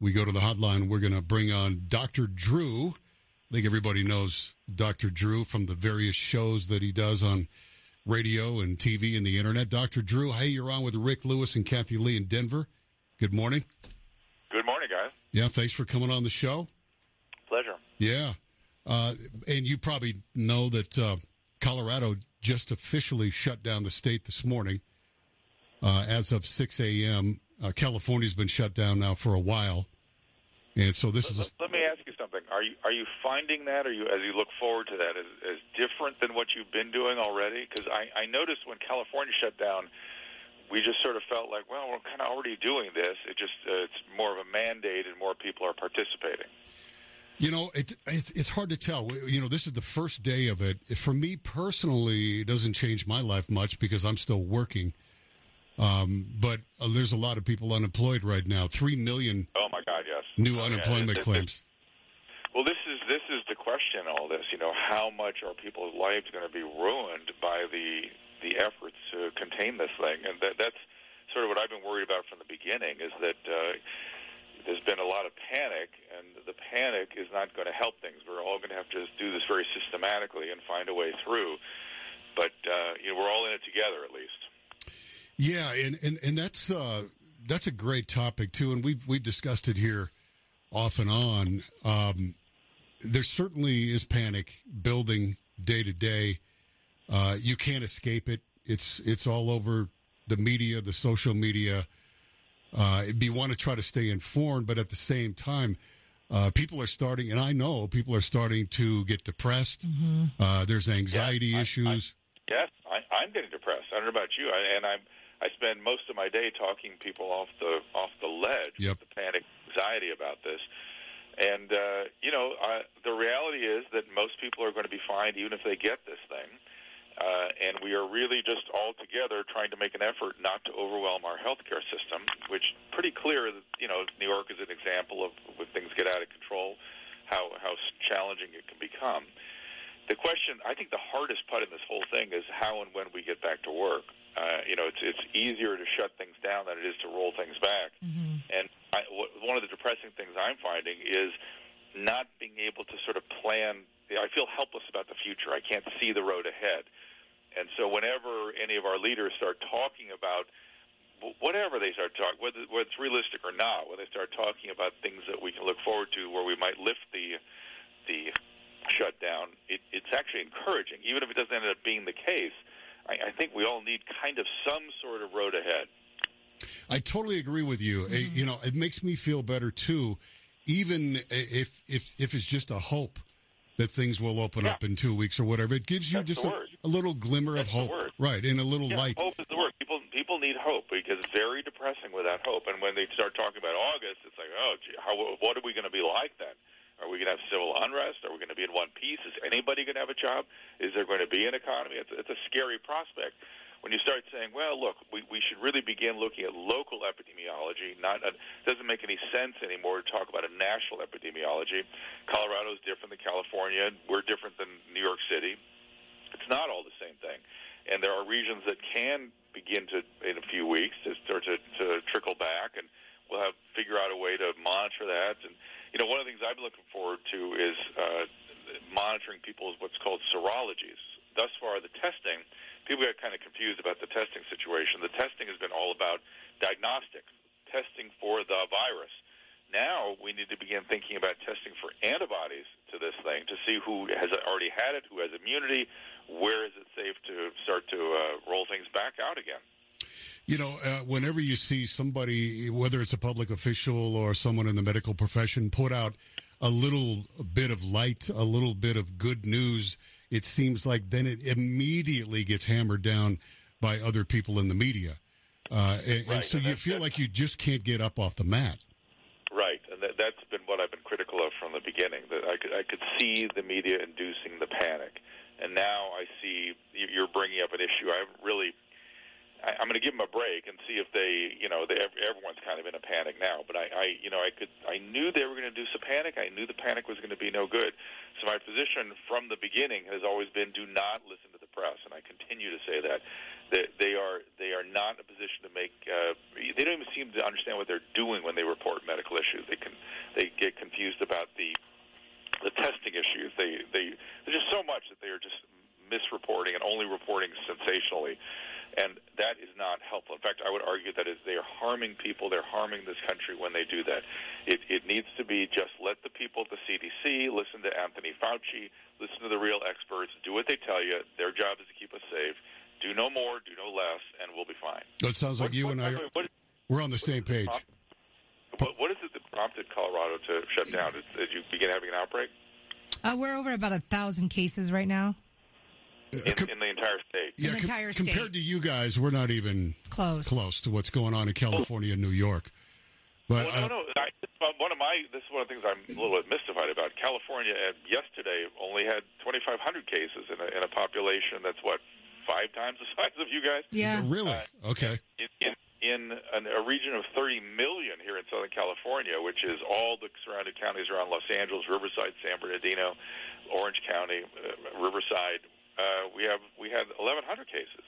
We go to the hotline. We're going to bring on Dr. Drew. I think everybody knows Dr. Drew from the various shows that he does on radio and TV and the internet. Dr. Drew, hey, you're on with Rick Lewis and Kathy Lee in Denver. Good morning. Good morning, guys. Yeah, thanks for coming on the show. Pleasure. Yeah. Uh, and you probably know that uh, Colorado just officially shut down the state this morning. Uh, as of 6 a.m., uh, California's been shut down now for a while. And so this is. A... Let me ask you something. Are you are you finding that, or you as you look forward to that, as, as different than what you've been doing already? Because I, I noticed when California shut down, we just sort of felt like, well, we're kind of already doing this. It just uh, it's more of a mandate, and more people are participating. You know, it, it, it's hard to tell. You know, this is the first day of it. For me personally, it doesn't change my life much because I'm still working. Um, but uh, there's a lot of people unemployed right now. Three million. Oh my God, yes. New Oh, yeah, unemployment it- it- claims. Well, this is this is the question. All this, you know, how much are people's lives going to be ruined by the the efforts to contain this thing? And that that's sort of what I've been worried about from the beginning. Is that uh, there's been a lot of panic, and the panic is not going to help things. We're all going to have to just do this very systematically and find a way through. But uh, you know, we're all in it together, at least. Yeah, and, and, and that's uh, that's a great topic too, and we've we've discussed it here off and on. Um, there certainly is panic building day to day. Uh, you can't escape it. It's it's all over the media, the social media. Uh, you want to try to stay informed, but at the same time, uh, people are starting, and I know people are starting to get depressed. Uh, there's anxiety I- I- issues. Yes, I, I'm getting depressed. I don't know about you, I, and I'm. I spend most of my day talking people off the off the ledge Yep. with the panic, anxiety about this. And uh, you know, uh, the reality is that most people are going to be fine even if they get this thing. Uh, and we are really just all together trying to make an effort not to overwhelm our healthcare system, which pretty clear that you know New York is an example of when things get out of control, how how challenging it can become. The question, I think, the hardest part in this whole thing is how and when we get back to work. Uh, you know, it's it's easier to shut things down than it is to roll things back. And I, w- one of the depressing things I'm finding is not being able to sort of plan. I feel helpless about the future. I can't see the road ahead. And so, whenever any of our leaders start talking about whatever they start talking, whether, whether it's realistic or not, when they start talking about things that we can look forward to, where we might lift the the shutdown, it, it's actually encouraging, even if it doesn't end up being the case. I, I think we all need kind of some sort of road ahead. I totally agree with you. Uh, You know, it makes me feel better too, even if if if it's just a hope that things will open Yeah. up in two weeks or whatever. It gives you That's just a, a little glimmer That's of hope, right? And a little Yeah, light. hope is the word. People people need hope because it's very depressing without hope. And when they start talking about August, it's like, oh, gee, how, what are we going to be like then? Are we going to have civil unrest? Are we going to be in one piece? Is anybody going to have a job? Is there going to be an economy? It's, it's a scary prospect. When you start saying, well, look, we, we should really begin looking at local epidemiology. Not it doesn't make any sense anymore to talk about a national epidemiology. Colorado is different than California. We're different than New York City. It's not all the same thing. And there are regions that can begin to, in a few weeks, to start to, to trickle back, and we'll have figure out a way to monitor that. And you know, one of the things I've been looking forward to is uh, monitoring people's what's called serologies. Thus far, the testing, people get kind of confused about the testing situation. The testing has been all about diagnostics, testing for the virus. Now we need to begin thinking about testing for antibodies to this thing to see who has already had it, who has immunity, where is it safe to start to uh, roll things back out again. You know, uh, whenever you see somebody, whether it's a public official or someone in the medical profession, put out a little bit of light, a little bit of good news, it seems like then it immediately gets hammered down by other people in the media. Uh, and, and so and you feel like you just can't get up off the mat. Right. and that, that's been what I've been critical of from the beginning. That I could I could see the media inducing the panic, and now I see you're bringing up an issue I haven't really I, I'm going to give them a break and see if they, you know, they, everyone's kind of in a panic now. But I, I, you know, I could, I knew they were going to do some panic. I knew the panic was going to be no good. So my position from the beginning has always been: do not listen to the press, and I continue to say that. That they are, they are not in a position to make. Uh, they don't even seem to understand what they're doing when they report medical issues. They can, they get confused about the, the testing issues. They, they, there's just so much that they are just misreporting and only reporting sensationally and that is not helpful. In fact, I would argue that is they are harming people. They're harming this country when they do that. It, it needs to be just let the people at the CDC listen to Anthony Fauci, listen to the real experts, do what they tell you. Their job is to keep us safe. Do no more, do no less, and we'll be fine. That sounds like what, you what, and I. Are, what, we're on the same page. What, what is it that prompted Colorado to shut down? Did, did you begin having an outbreak? Uh, we're over about a thousand cases right now in, in, the entire state. Yeah, the entire com- compared to you guys, we're not even close close to what's going on in California and New York. But well, no, no. I, one of my this is one of the things I'm a little bit mystified about. California uh, yesterday only had 2,500 cases in a, in a population that's what five times the size of you guys. Yeah, really? Uh, okay. In, in, in an, a region of 30 million here in Southern California, which is all the surrounding counties around Los Angeles, Riverside, San Bernardino, Orange County, uh, Riverside, uh, we have we had 1,100 cases.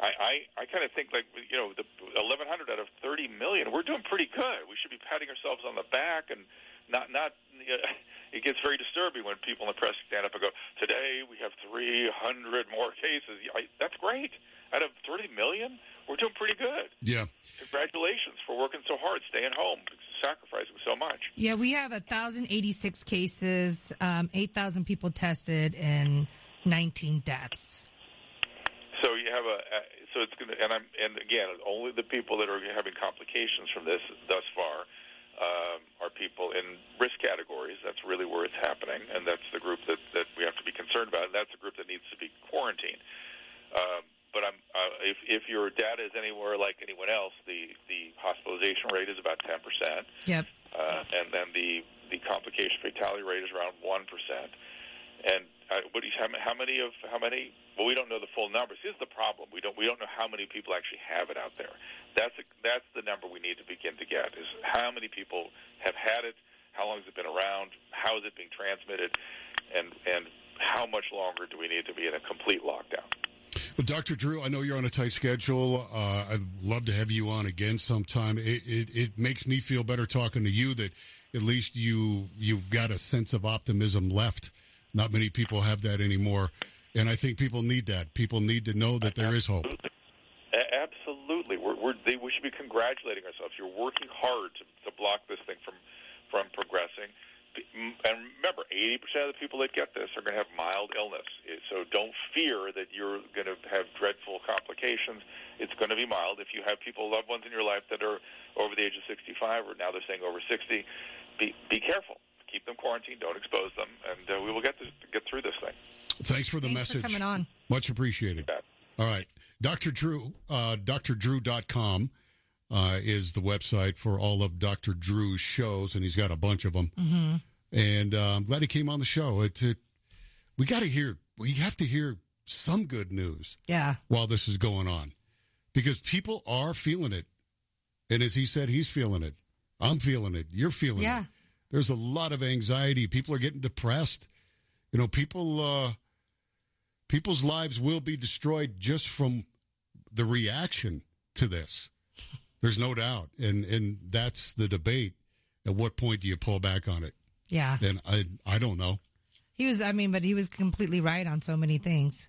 I I, I kind of think like you know the 1,100 out of 30 million, we're doing pretty good. We should be patting ourselves on the back and not not. You know, it gets very disturbing when people in the press stand up and go, "Today we have 300 more cases." I, that's great. Out of 30 million, we're doing pretty good. Yeah. Congratulations for working so hard, staying home, sacrificing so much. Yeah, we have 1,086 cases, um, 8,000 people tested, and 19 deaths. So you have a so it's going to and I'm and again only the people that are having complications from this thus far um, are people in risk categories. That's really where it's happening, and that's the group that that we have to be concerned about. And that's a group that needs to be quarantined. Um, but I'm, uh, if if your data is anywhere like anyone else, the the hospitalization rate is about ten percent. Yep. Uh, and then the the complication fatality rate is around one percent. And uh, what how, how many of how many? Well, we don't know the full numbers. Here's the problem: we don't we don't know how many people actually have it out there. That's a, that's the number we need to begin to get: is how many people have had it, how long has it been around, how is it being transmitted, and and how much longer do we need to be in a complete lockdown? Well, Dr. Drew, I know you're on a tight schedule. Uh, I'd love to have you on again sometime. It, it, it makes me feel better talking to you that at least you you've got a sense of optimism left not many people have that anymore. And I think people need that. People need to know that there is hope. Absolutely. We're, we're, they, we should be congratulating ourselves. You're working hard to, to block this thing from, from progressing. And remember, 80% of the people that get this are going to have mild illness. So don't fear that you're going to have dreadful complications. It's going to be mild. If you have people, loved ones in your life that are over the age of 65, or now they're saying over 60, be, be careful keep them quarantined, don't expose them, and uh, we will get to get through this thing. Thanks for the Thanks message. For coming on. Much appreciated. All right. Dr. Drew, uh, drdrew.com uh, is the website for all of Dr. Drew's shows, and he's got a bunch of them. Mm-hmm. And uh, I'm glad he came on the show. It, it we got to hear, we have to hear some good news. Yeah. While this is going on, because people are feeling it, and as he said, he's feeling it. I'm feeling it. You're feeling yeah. it. There's a lot of anxiety. People are getting depressed. You know, people uh, people's lives will be destroyed just from the reaction to this. There's no doubt, and and that's the debate. At what point do you pull back on it? Yeah. Then I I don't know. He was. I mean, but he was completely right on so many things.